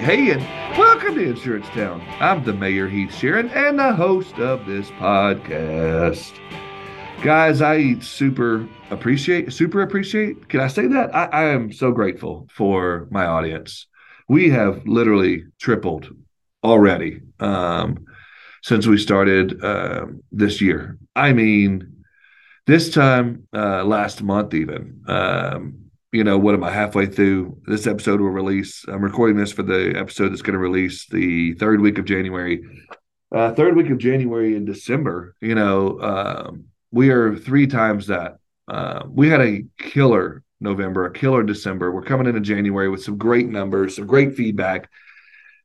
hey, and welcome to Insurance Town. I'm the Mayor Heath Sharp and the host of this podcast. Guys, I super appreciate, super appreciate. Can I say that? I, I am so grateful for my audience. We have literally tripled already um, since we started uh, this year. I mean, this time uh, last month, even. Um, you know, what am I halfway through? This episode will release. I'm recording this for the episode that's going to release the third week of January. Uh, third week of January in December, you know, um, we are three times that. Uh, we had a killer November, a killer December. We're coming into January with some great numbers, some great feedback,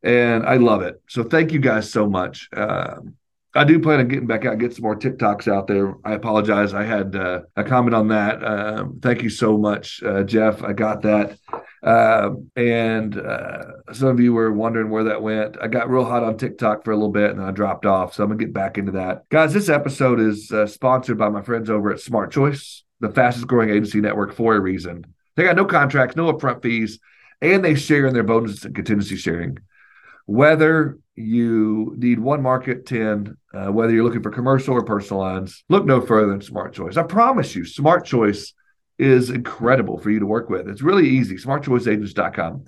and I love it. So thank you guys so much. Um, I do plan on getting back out, get some more TikToks out there. I apologize. I had uh, a comment on that. Uh, thank you so much, uh, Jeff. I got that. Um, and uh, some of you were wondering where that went. I got real hot on TikTok for a little bit and I dropped off. So I'm going to get back into that. Guys, this episode is uh, sponsored by my friends over at Smart Choice, the fastest growing agency network for a reason. They got no contracts, no upfront fees, and they share in their bonuses and contingency sharing. Whether you need one market 10 uh, whether you're looking for commercial or personal lines look no further than smart choice. I promise you smart choice is incredible for you to work with. It's really easy smartchoiceagents.com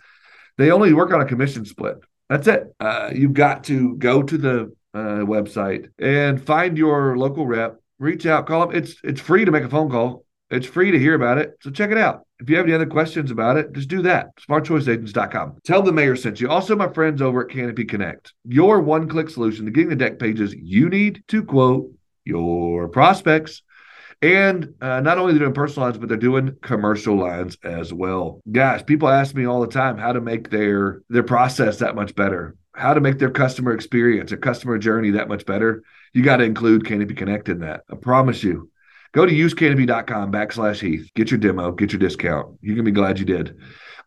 they only work on a commission split. That's it. Uh, you've got to go to the uh, website and find your local rep reach out call them. It's it's free to make a phone call. It's free to hear about it. So check it out if you have any other questions about it, just do that. SmartChoiceAgents.com. Tell the mayor sent you. Also, my friends over at Canopy Connect, your one click solution to getting the dec pages you need to quote your prospects. And uh, not only they're doing personal lines, but they're doing commercial lines as well. Guys, people ask me all the time how to make their their process that much better, how to make their customer experience, their customer journey that much better. You got to include Canopy Connect in that. I promise you, Go to usecanopy.com backslash Heath. Get your demo, get your discount. You're going to be glad you did.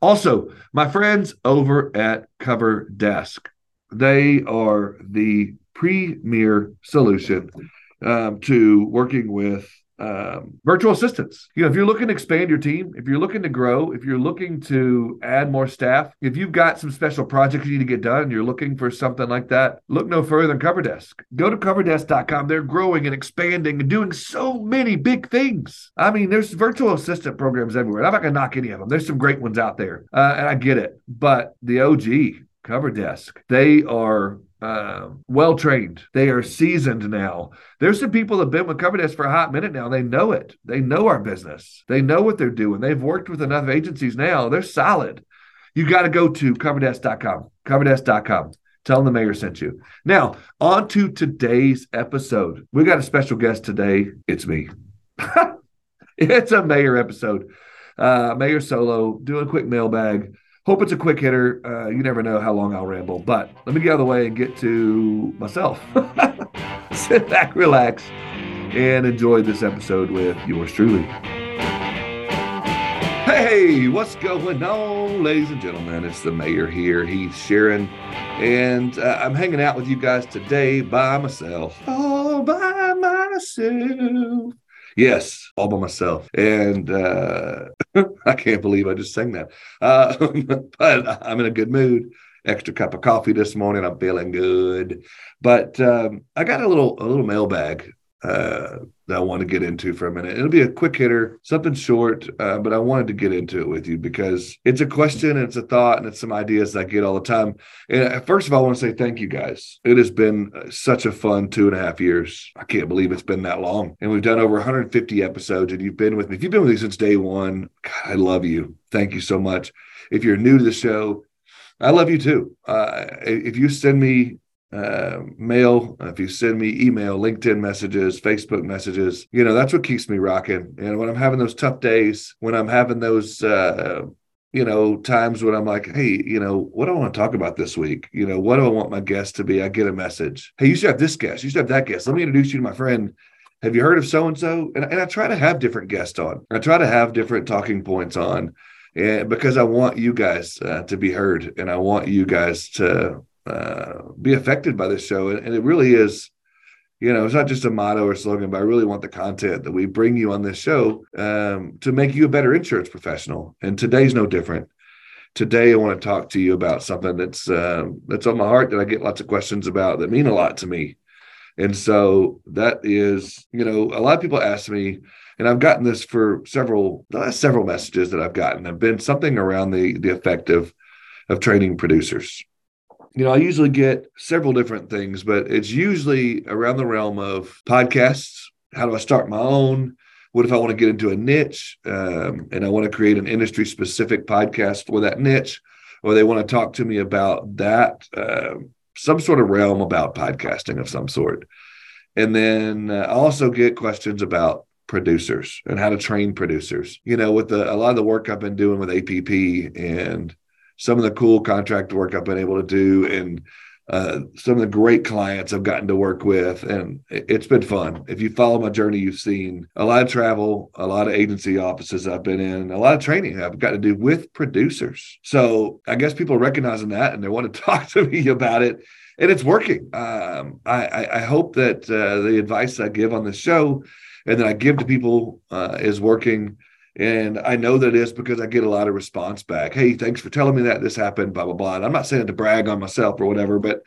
Also, my friends over at Cover Desk, they are the premier solution um, to working with um, virtual assistants. You know, if you're looking to expand your team, if you're looking to grow, if you're looking to add more staff, if you've got some special projects you need to get done, you're looking for something like that, look no further than CoverDesk. Go to coverdesk.com. They're growing and expanding and doing so many big things. I mean, there's virtual assistant programs everywhere. I'm not going to knock any of them. There's some great ones out there, uh, and I get it. But the OG, CoverDesk, they are uh, well trained. They are seasoned now. There's some people that have been with CoverDesk for a hot minute now. They know it. They know our business. They know what they're doing. They've worked with enough agencies now. They're solid. You got to go to coverdesk.com. Coverdesk.com. Tell them the mayor sent you. Now, on to today's episode. We got a special guest today. It's me. it's a mayor episode. Uh, mayor solo, doing a quick mailbag. Hope it's a quick hitter. Uh, you never know how long I'll ramble, but let me get out of the way and get to myself. Sit back, relax, and enjoy this episode with yours truly. Hey, what's going on, ladies and gentlemen? It's the mayor here, Heath Sharp, and uh, I'm hanging out with you guys today by myself. All by myself. Yes, all by myself. And uh, I can't believe I just sang that. Uh, but I'm in a good mood. Extra cup of coffee this morning. I'm feeling good. But um, I got a little a little mailbag uh, that I want to get into for a minute. It'll be a quick hitter, something short, uh, but I wanted to get into it with you because it's a question, and it's a thought, and it's some ideas I get all the time. And uh, first of all, I want to say thank you guys. It has been uh, such a fun two and a half years. I can't believe it's been that long. And we've done over 150 episodes, and you've been with me. If you've been with me since day one, God, I love you. Thank you so much. If you're new to the show, I love you too. Uh, if you send me uh, mail, if you send me email, LinkedIn messages, Facebook messages, you know, that's what keeps me rocking. And when I'm having those tough days, when I'm having those, uh, you know, times when I'm like, hey, you know, what do I want to talk about this week? You know, what do I want my guest to be? I get a message. Hey, you should have this guest. You should have that guest. Let me introduce you to my friend. Have you heard of so and so? And I try to have different guests on. I try to have different talking points on, and because I want you guys uh, to be heard, and I want you guys to uh, be affected by this show. And, and, it really is, you know, it's not just a motto or slogan, but I really want the content that we bring you on this show um, to make you a better insurance professional. And today's no different. today I want to talk to you about something that's uh, that's on my heart that I get lots of questions about that mean a lot to me. And so that is, you know, a lot of people ask me, and I've gotten this for several the last several messages that I've gotten have been something around the the effect of of training producers. You know, I usually get several different things, but it's usually around the realm of podcasts. How do I start my own? What if I want to get into a niche um, and I want to create an industry specific podcast for that niche? Or they want to talk to me about that, uh, some sort of realm about podcasting of some sort. And then uh, I also get questions about producers and how to train producers. You know, with the, a lot of the work I've been doing with APP and some of the cool contract work I've been able to do and uh, some of the great clients I've gotten to work with, and it's been fun. If you follow my journey, you've seen a lot of travel, a lot of agency offices I've been in, a lot of training I've got to do with producers. So I guess people are recognizing that and they want to talk to me about it, and it's working. Um, I, I, hope that uh, the advice I give on the show and that I give to people uh, is working and I know that is because I get a lot of response back. Hey, thanks for telling me that this happened, blah, blah, blah. And I'm not saying to brag on myself or whatever, but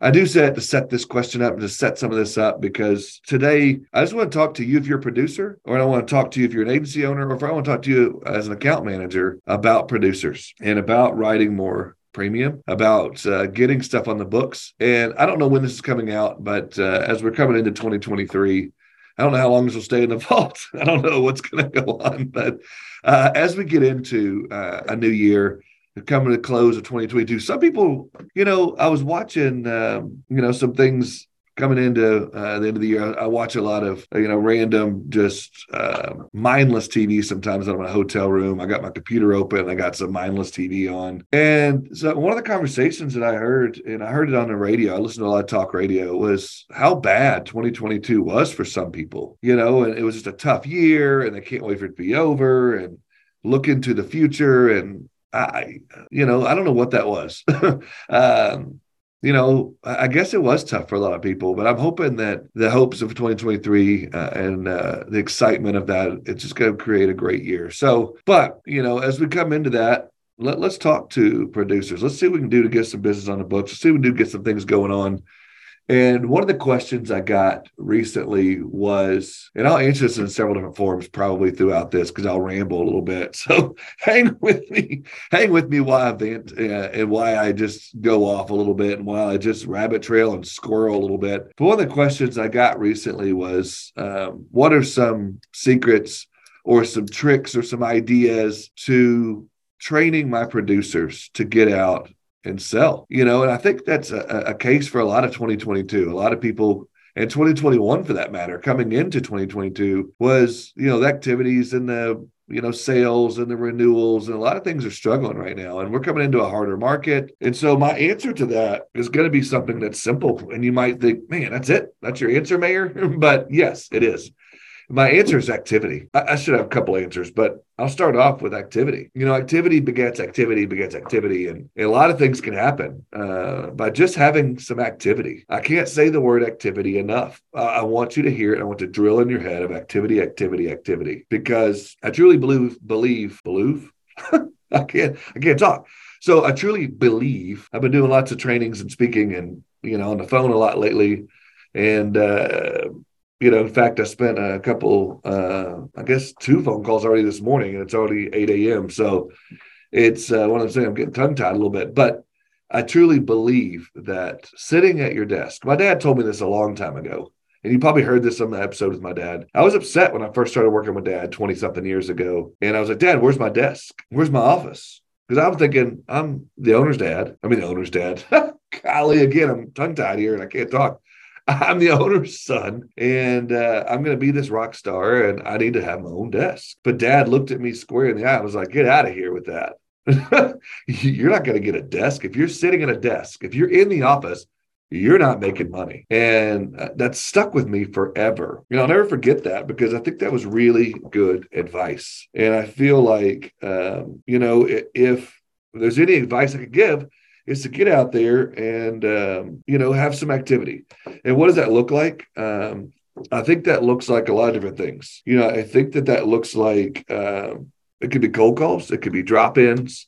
I do say it to set this question up and to set some of this up because today I just want to talk to you if you're a producer, or I want to talk to you if you're an agency owner, or if I want to talk to you as an account manager about producers and about writing more premium about uh, getting stuff on the books. And I don't know when this is coming out, but uh, as we're coming into 2023, I don't know how long this will stay in the vault. I don't know what's going to go on. But uh, as we get into uh, a new year, coming to the close of 2022, some people, you know, I was watching, um, you know, some things coming into uh, the end of the year, I, watch a lot of you know random, just uh, mindless TV. Sometimes I'm in a hotel room. I got my computer open. I got some mindless TV on, and so one of the conversations that I heard, and I heard it on the radio. I listened to a lot of talk radio. Was how bad 2022 was for some people. You know, and it was just a tough year, and they can't wait for it to be over, and look into the future and I, you know, I don't know what that was. um, you know, I guess it was tough for a lot of people, but I'm hoping that the hopes of 2023 uh, and uh, the excitement of that, it's just going to create a great year. So, but, you know, as we come into that, let, us talk to producers. Let's see what we can do to get some business on the books. Let's see what we can do to get some things going on and one of the questions I got recently was, and I'll answer this in several different forms probably throughout this because I'll ramble a little bit. So hang with me, hang with me while I vent uh, and why I just go off a little bit and why I just rabbit trail and squirrel a little bit. But one of the questions I got recently was, um, what are some secrets or some tricks or some ideas to training my producers to get out and sell. You know, and I think that's a, a case for a lot of 2022. A lot of people and 2021 for that matter coming into 2022 was you know the activities and the you know sales and the renewals and a lot of things are struggling right now and we're coming into a harder market and so my answer to that is going to be something that's simple and you might think man that's it that's your answer mayor but yes it is my answer is activity. I, I, should have a couple answers, but I'll start off with activity. You know, activity begets activity begets activity, and, a lot of things can happen uh, by just having some activity. I can't say the word activity enough. I want you to hear it. I want to drill in your head of activity, activity, activity, because I truly believe, believe, believe. I can't, I can't talk. So I truly believe. I've been doing lots of trainings and speaking, and you know, on the phone a lot lately, and uh, you know, in fact, I spent a couple, uh, I guess, two phone calls already this morning, and it's already 8 a.m. So it's uh, of those things I'm getting tongue tied a little bit, but I truly believe that sitting at your desk, my dad told me this a long time ago, and you probably heard this on the episode with my dad. I was upset when I first started working with dad 20 something years ago. And I was like, Dad, where's my desk? Where's my office? Because I'm thinking, I'm the owner's dad. I mean, the owner's dad. Golly, again, I'm tongue tied here and I can't talk. I'm the owner's son and uh, I'm going to be this rock star and I need to have my own desk. But dad looked at me square in the eye and was like, get out of here with that. you're not going to get a desk. If you're sitting at a desk, if you're in the office, you're not making money. And uh, that stuck with me forever. You know, I'll never forget that because I think that was really good advice. And I feel like, um, you know, if there's any advice I could give, is to get out there and um, you know have some activity. And what does that look like? Um, I think that looks like a lot of different things. You know, I think that that looks like um, it could be cold calls, it could be drop ins.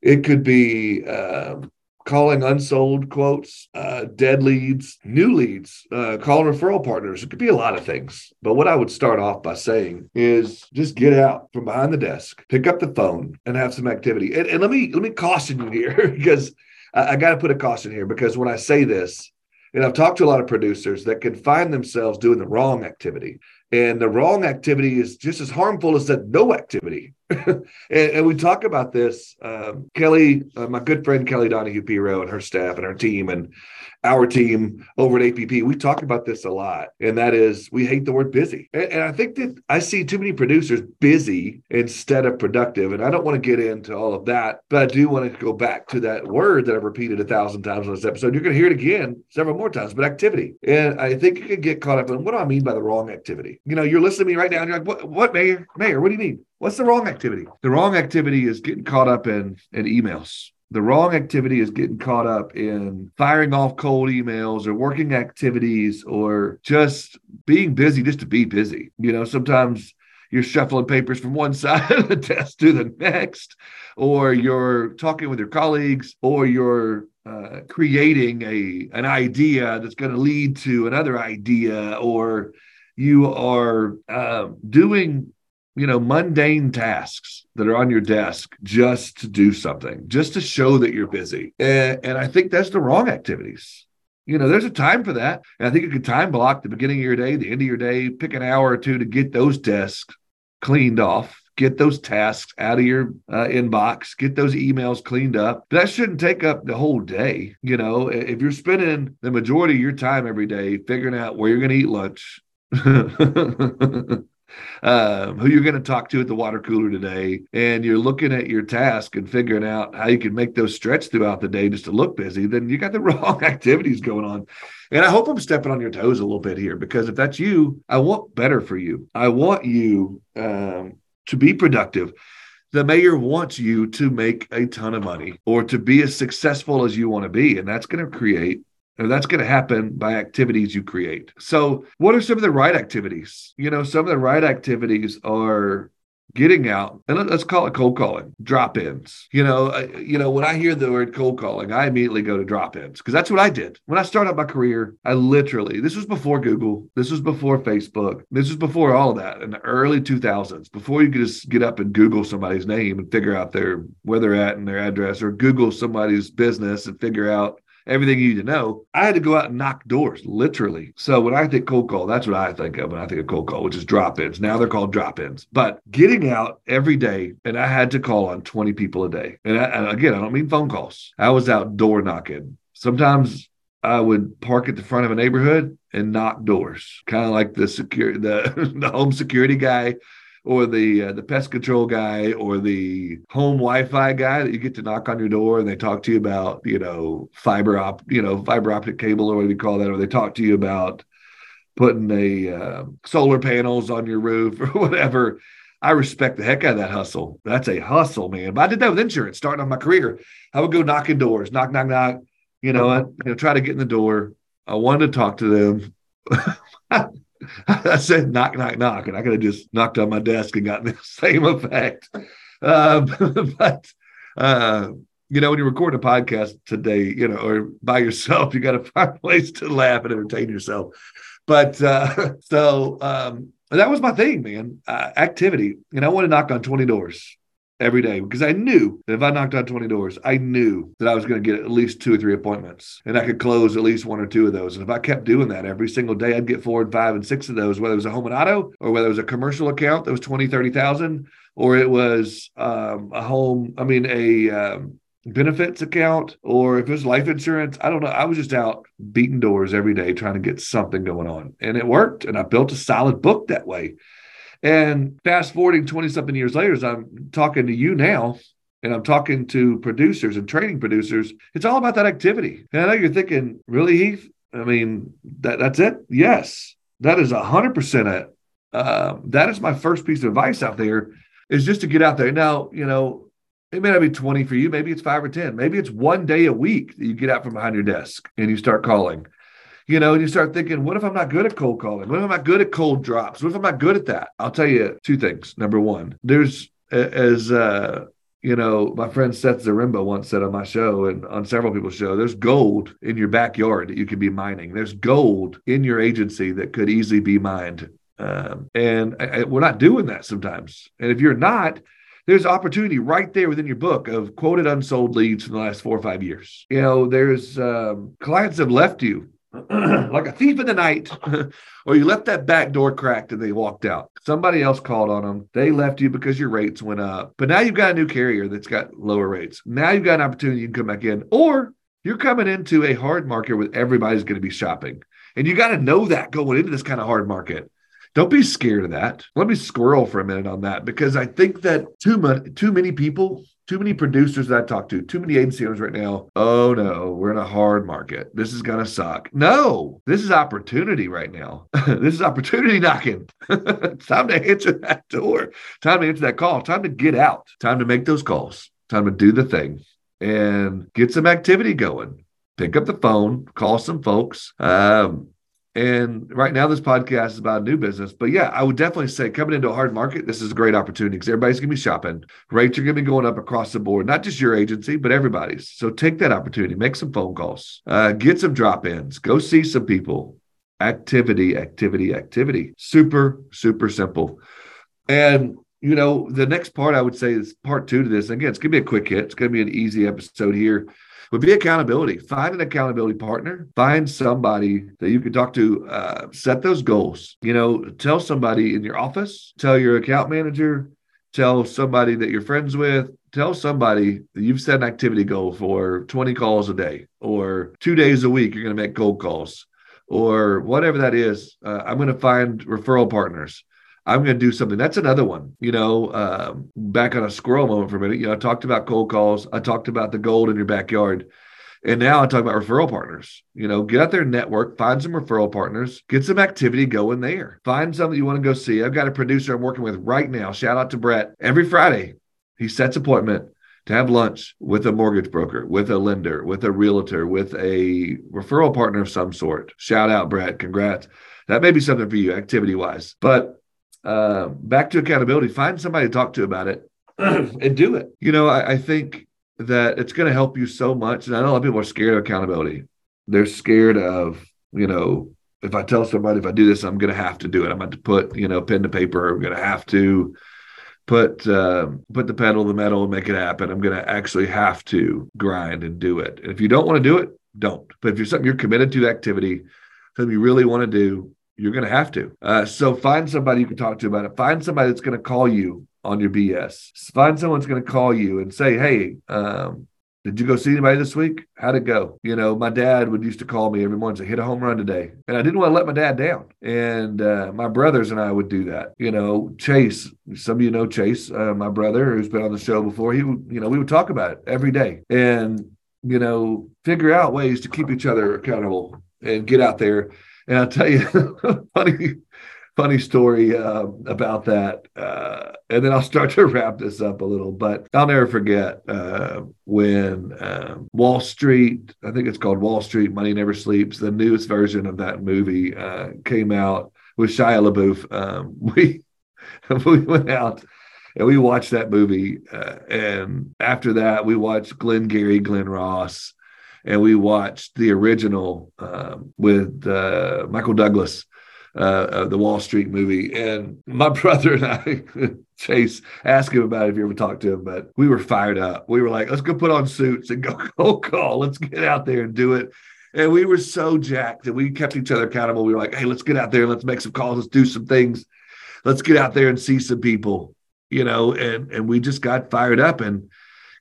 It could be uh, calling unsold quotes, uh, dead leads, new leads, uh, calling referral partners. It could be a lot of things. But what I would start off by saying is just get out from behind the desk, pick up the phone, and have some activity. And, and let me let me caution you here because I, I got to put a caution here because when I say this, and I've talked to a lot of producers that can find themselves doing the wrong activity. And the wrong activity is just as harmful as that no activity. and, and, we talk about this. Um, Kelly, uh, my good friend Kelly Donahue Piro and her staff and her team, and our team over at APP, we talk about this a lot, and that is we hate the word busy. And, and, I think that I see too many producers busy instead of productive. And I don't want to get into all of that, but I do want to go back to that word that I've repeated a thousand times on this episode. You're going to hear it again several more times, but activity. And I think you can get caught up in what do I mean by the wrong activity? You know, you're listening to me right now and you're like, what, what Mayor? Mayor, what do you mean? What's the wrong activity? The wrong activity is getting caught up in, in emails the wrong activity is getting caught up in firing off cold emails or working activities or just being busy just to be busy. You know, sometimes you're shuffling papers from one side of the desk to the next, or you're talking with your colleagues, or you're uh, creating a an idea that's going to lead to another idea, or you are uh, doing you know, mundane tasks that are on your desk just to do something, just to show that you're busy. And, and I think that's the wrong activities. You know, there's a time for that. And I think you could time block the beginning of your day, the end of your day, pick an hour or two to get those desks cleaned off, get those tasks out of your uh, inbox, get those emails cleaned up. But that shouldn't take up the whole day. You know, if you're spending the majority of your time every day figuring out where you're going to eat lunch, um, who you're going to talk to at the water cooler today, and you're looking at your task and figuring out how you can make those stretch throughout the day just to look busy, then you got the wrong activities going on. And I hope I'm stepping on your toes a little bit here because if that's you, I want better for you. I want you um, to be productive the mayor wants you to make a ton of money or to be as successful as you want to be. And that's going to create and that's going to happen by activities you create. So, what are some of the right activities? You know, some of the right activities are getting out and let's call it cold calling drop-ins you know you know when i hear the word cold calling i immediately go to drop-ins because that's what i did when i started my career i literally this was before google this was before facebook this was before all of that in the early 2000s before you could just get up and google somebody's name and figure out their where they're at and their address or google somebody's business and figure out everything you need to know. I had to go out and knock doors, literally. So when I think cold call, that's what I think of when I think of cold call, which is drop ins. Now they're called drop ins. But getting out every day, and I had to call on 20 people a day. And, I, and again, I don't mean phone calls. I was out door knocking. Sometimes I would park at the front of a neighborhood and knock doors, kind of like the secure the, the home security guy or the uh, the pest control guy or the home Wi-Fi guy that you get to knock on your door and they talk to you about you know fiber op you know fiber optic cable or what do you call that or they talk to you about putting a uh, solar panels on your roof or whatever. I respect the heck out of that hustle. That's a hustle, man. But I did that with insurance starting on my career. I would go knocking doors, knock, knock, knock. You know, I, you know, try to get in the door. I wanted to talk to them. I said knock, knock, knock, and I could have just knocked on my desk and gotten the same effect. Um, but uh, you know, when you record a podcast today, you know, or by yourself, you got to find place to laugh and entertain yourself. But uh, so um, that was my thing, man. Uh, activity, and I want to knock on twenty doors every day because I knew that if I knocked on 20 doors, I knew that I was going to get at least two or three appointments and I could close at least one or two of those. And if I kept doing that every single day, I'd get four and five and six of those, whether it was a home and auto or whether it was a commercial account that was 20, 30,000 or it was um, a home, I mean, a, um, benefits account or if it was life insurance i don't know. I was just out beating doors every day trying to get something going on. And it worked and i built a solid book that way and fast forwarding 20 something years later, as I'm talking to you now, and I'm talking to producers and training producers, it's all about that activity. And I know you're thinking, really, Heath? I mean, that that's it? Yes. That is 100% it. Um, that is my first piece of advice out there is just to get out there. Now, you know, it may not be 20 for you. Maybe it's five or 10. Maybe it's one day a week that you get out from behind your desk and you start calling you know, and you start thinking, what if I'm not good at cold calling? What if I'm not good at cold drops? What if I'm not good at that? I'll tell you two things. Number one, there's as uh, you know, my friend Seth Zaremba once said on my show and on several people's show, there's gold in your backyard that you could be mining. There's gold in your agency that could easily be mined. Um, and I, I, we're not doing that sometimes. And if you're not, there's opportunity right there within your book of quoted unsold leads from the last four or five years. You know, there's um, clients have left you like a thief in the night, or you left that back door cracked and they walked out. Somebody else called on them. They left you because your rates went up. But now you've got a new carrier that's got lower rates. Now you've got an opportunity you can come back in, or you're coming into a hard market where everybody's going to be shopping. And you got to know that going into this kind of hard market. Don't be scared of that. Let me squirrel for a minute on that because I think that too much, too many people too many producers that I talk to, too many agency owners right now. Oh no, we're in a hard market. This is gonna suck. No, this is opportunity right now. this is opportunity knocking. time to answer that door. Time to answer that call. Time to get out. Time to make those calls. Time to do the thing and get some activity going. Pick up the phone, call some folks. Um, and right now, this podcast is about a new business. But yeah, I would definitely say coming into a hard market, this is a great opportunity because everybody's going to be shopping. Rates are going to be going up across the board, not just your agency, but everybody's. So take that opportunity, make some phone calls, uh, get some drop ins, go see some people. Activity, activity, activity. Super, super simple. And you know, the next part I would say is part two to this. Again, it's going to be a quick hit. It's going to be an easy episode here would be accountability. Find an accountability partner. Find somebody that you can talk to. Uh, set those goals. You know, tell somebody in your office. Tell your account manager. Tell somebody that you're friends with. Tell somebody that you've set an activity goal for 20 calls a day or two days a week. You're going to make cold calls or whatever that is. Uh, I'm going to find referral partners. I'm going to do something. That's another one. You know, um, back on a squirrel moment for a minute. You know, I talked about cold calls. I talked about the gold in your backyard. And now I talk about referral partners. You know, get out there, network, find some referral partners, get some activity going there. Find something you want to go see. I've got a producer I'm working with right now. Shout out to Brett. Every Friday, he sets appointment to have lunch with a mortgage broker, with a lender, with a realtor, with a referral partner of some sort. Shout out, Brett. Congrats. That may be something for you, activity wise. But uh, back to accountability. Find somebody to talk to about it and do it. You know, I, I think that it's going to help you so much. And I know a lot of people are scared of accountability. They're scared of, you know, if I tell somebody if I do this, I'm going to have to do it. I'm going to put, you know, pen to paper. I'm going to have to put uh, put the pedal to the metal and make it happen. I'm going to actually have to grind and do it. And if you don't want to do it, don't. But if you're something you're committed to activity, something you really want to do, you're going to have to. Uh, so find somebody you can talk to about it. Find somebody that's going to call you on your BS. Find someone that's going to call you and say, "Hey, um, did you go see anybody this week? How'd it go?" You know, my dad would used to call me every morning and say, "Hit a home run today," and I didn't want to let my dad down. And uh, my brothers and I would do that. You know, Chase. Some of you know Chase, uh, my brother, who's been on the show before. He, would, you know, we would talk about it every day, and you know, figure out ways to keep each other accountable and get out there and I'll tell you funny, funny story uh, about that. Uh, and then I'll start to wrap this up a little. But I'll never forget uh, when um, Wall Street, I think it's called Wall Street, Money Never Sleeps, the newest version of that movie uh, came out with Shia LaBeouf. Um, we we went out and we watched that movie. Uh, and after that, we watched Glenn Gary, Glen Ross and we watched the original um, with uh, Michael Douglas, uh, the Wall Street movie. And my brother and I, Chase, asked him about it if you ever talked to him, but we were fired up. We were like, let's go put on suits and go cold call. Let's get out there and do it. And we were so jacked and we kept each other accountable. We were like, hey, let's get out there let's make some calls. Let's do some things. Let's get out there and see some people, you know, and, and we just got fired up. And,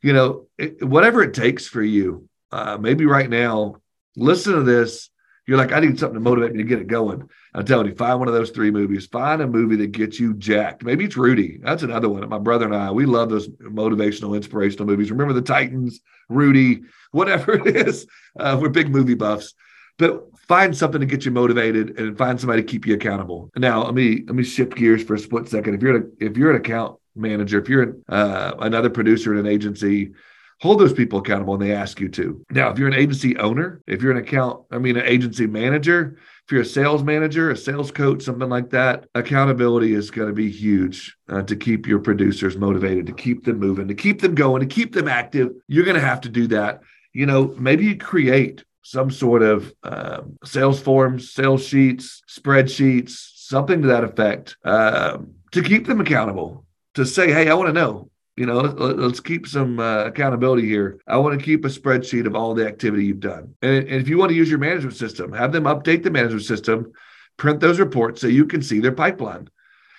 you know, it, whatever it takes for you, uh, maybe right now, listen to this. You're like, I need something to motivate me to get it going. I'm telling you, find one of those three movies. Find a movie that gets you jacked. Maybe it's Rudy. That's another one. My brother and I, we love those motivational, inspirational movies. Remember the Titans, Rudy, whatever it is. Uh, we're big movie buffs. But find something to get you motivated and find somebody to keep you accountable. Now, let me let me shift gears for a split second. If you're a, if you're an account manager, if you're uh, another producer in an agency, hold those people accountable and they ask you to. Now, if you're an agency owner, if you're an account, I mean, an agency manager, if you're a sales manager, a sales coach, something like that, accountability is going to be huge uh, to keep your producers motivated, to keep them moving, to keep them going, to keep them active. You're going to have to do that. You know, maybe you create some sort of um, sales forms, sales sheets, spreadsheets, something to that effect um, to keep them accountable. To say, hey, I want to know you know let, us keep some uh, accountability here. I want to keep a spreadsheet of all the activity you've done. And, and, if you want to use your management system have them update the management system print those reports so you can see their pipeline.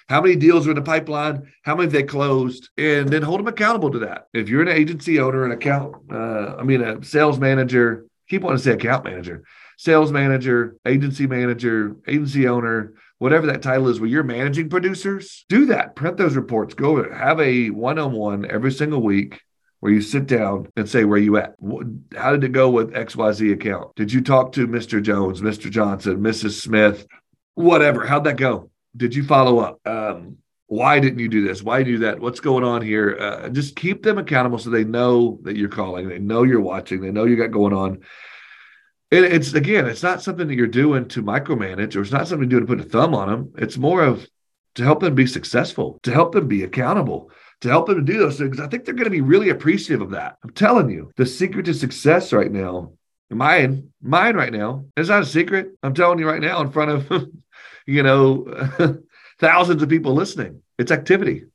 How many deals are in the pipeline? How many they closed? And then hold them accountable to that. If you're an agency owner an account uh, i mean a sales manager keep wanting to say account manager sales manager agency manager agency owner whatever that title is, where you're managing producers, do that. Print those reports. Go have a one on one every single week where you sit down and say, Where you at? How did it go with XYZ account? Did you talk to Mr. Jones, Mr. Johnson, Mrs. Smith, whatever? How'd that go? Did you follow up? Um, why didn't you do this? Why do that? What's going on here? Uh, just keep them accountable so they know that you're calling. They know you're watching. They know you got going on it's again, it's not something that you're doing to micromanage, or it's not something you're doing to put a thumb on them. It's more of to help them be successful, to help them be accountable, to help them to do those things. I think they're going to be really appreciative of that. I'm telling you, the secret to success right now, mine, mine right now, it's not a secret. I'm telling you right now in front of, you know, thousands of people listening. It's activity.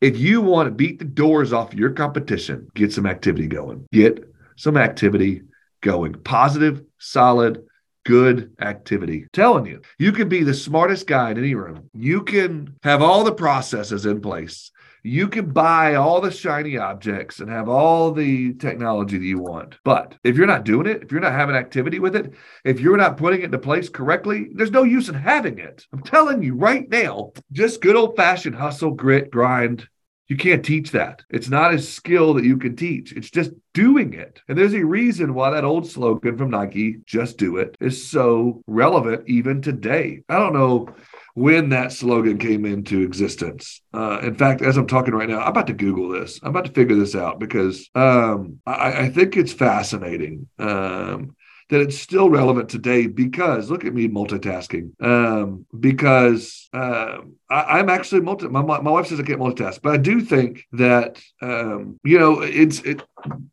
If you want to beat the doors off your competition, get some activity going. Get some activity going. Positive, solid, good activity. Telling you, you can be the smartest guy in any room. You can have all the processes in place. You can buy all the shiny objects and have all the technology that you want. But if you're not doing it, if you're not having activity with it, if you're not putting it into place correctly, there's no use in having it. I'm telling you right now, just good old fashioned hustle, grit, grind, you can't teach that. It's not a skill that you can teach. It's just doing it. And there's a reason why that old slogan from Nike, just do it, is so relevant even today. I don't know when that slogan came into existence. Uh, in fact, as I'm talking right now, I'm about to Google this. I'm about to figure this out because um, I, I, think it's fascinating. Um, that it's still relevant today because look at me multitasking. Um, because uh, I, am actually multi. My, my wife says I can't multitask, but I do think that um, you know it's it.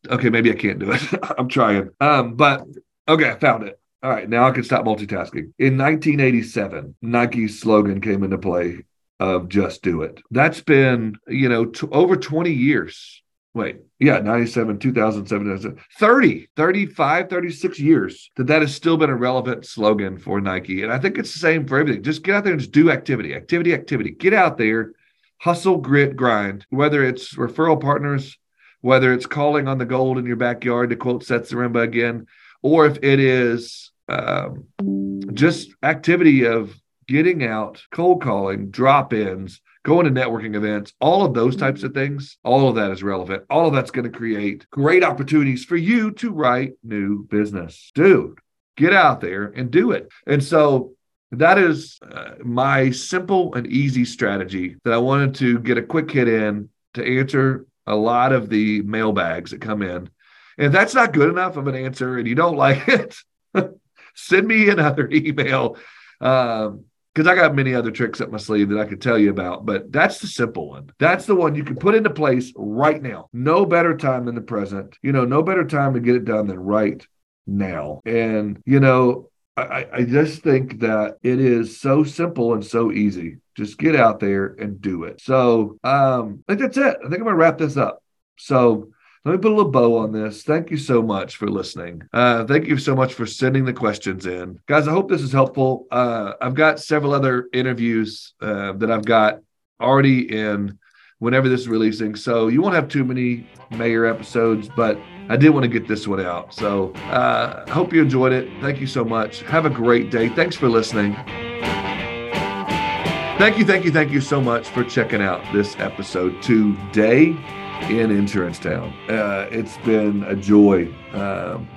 Okay, maybe I can't do it. I'm trying. Um, but okay, I found it. All right, now I can stop multitasking. In 1987, Nike's slogan came into play of just do it. That's been, you know, t- over 20 years wait, yeah, 97, 2007, 30, 35, 36 years that that has still been a relevant slogan for Nike. And I think it's the same for everything. Just get out there and just do activity, activity, activity. Get out there, hustle, grit, grind, whether it's referral partners, whether it's calling on the gold in your backyard to quote Seth Zaremba again, or if it is um, just activity of getting out, cold calling, drop ins, going to networking events, all of those types of things, all of that is relevant. All of that's going to create great opportunities for you to write new business. Dude, get out there and do it. And so that is uh, my simple and easy strategy that I wanted to get a quick hit in to answer a lot of the mailbags that come in. And that's not good enough of an answer and you don't like it, send me another email. Um, because I got many other tricks up my sleeve that I could tell you about, but that's the simple one. That's the one you can put into place right now. No better time than the present. You know, no better time to get it done than right now. And, you know, I, I just think that it is so simple and so easy. Just get out there and do it. So um, I think that's it. I think I'm gonna wrap this up. So let me put a little bow on this. Thank you so much for listening. Uh, thank you so much for sending the questions in. Guys, I hope this is helpful. Uh, I've got several other interviews uh, that I've got already in whenever this is releasing. So you won't have too many mayor episodes, but I did want to get this one out. So uh, I hope you enjoyed it. Thank you so much. Have a great day. Thanks for listening. Thank you, thank you, thank you so much for checking out this episode today in Insurance Town. Uh, it's been a joy. Um,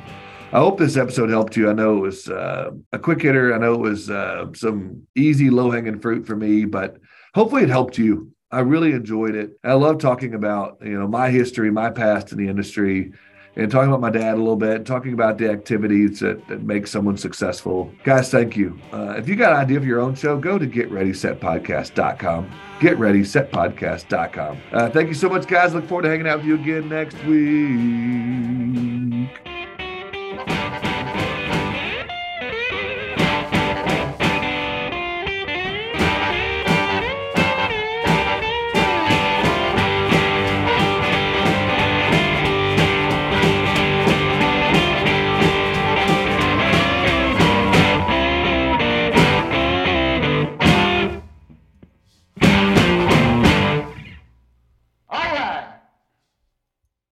I hope this episode helped you. I know it was uh, a quick hitter. I know it was uh, some easy, low hanging fruit for me, but hopefully it helped you. I really enjoyed it. I love talking about you know my history, my past in the industry, and talking about my dad a little bit, talking about the activities that, that make someone successful. Guys, thank you. Uh, if you got an idea for your own show, go to getreadysetpodcast.com. Getreadysetpodcast.com. Uh, thank you so much, guys. Look forward to hanging out with you again next week.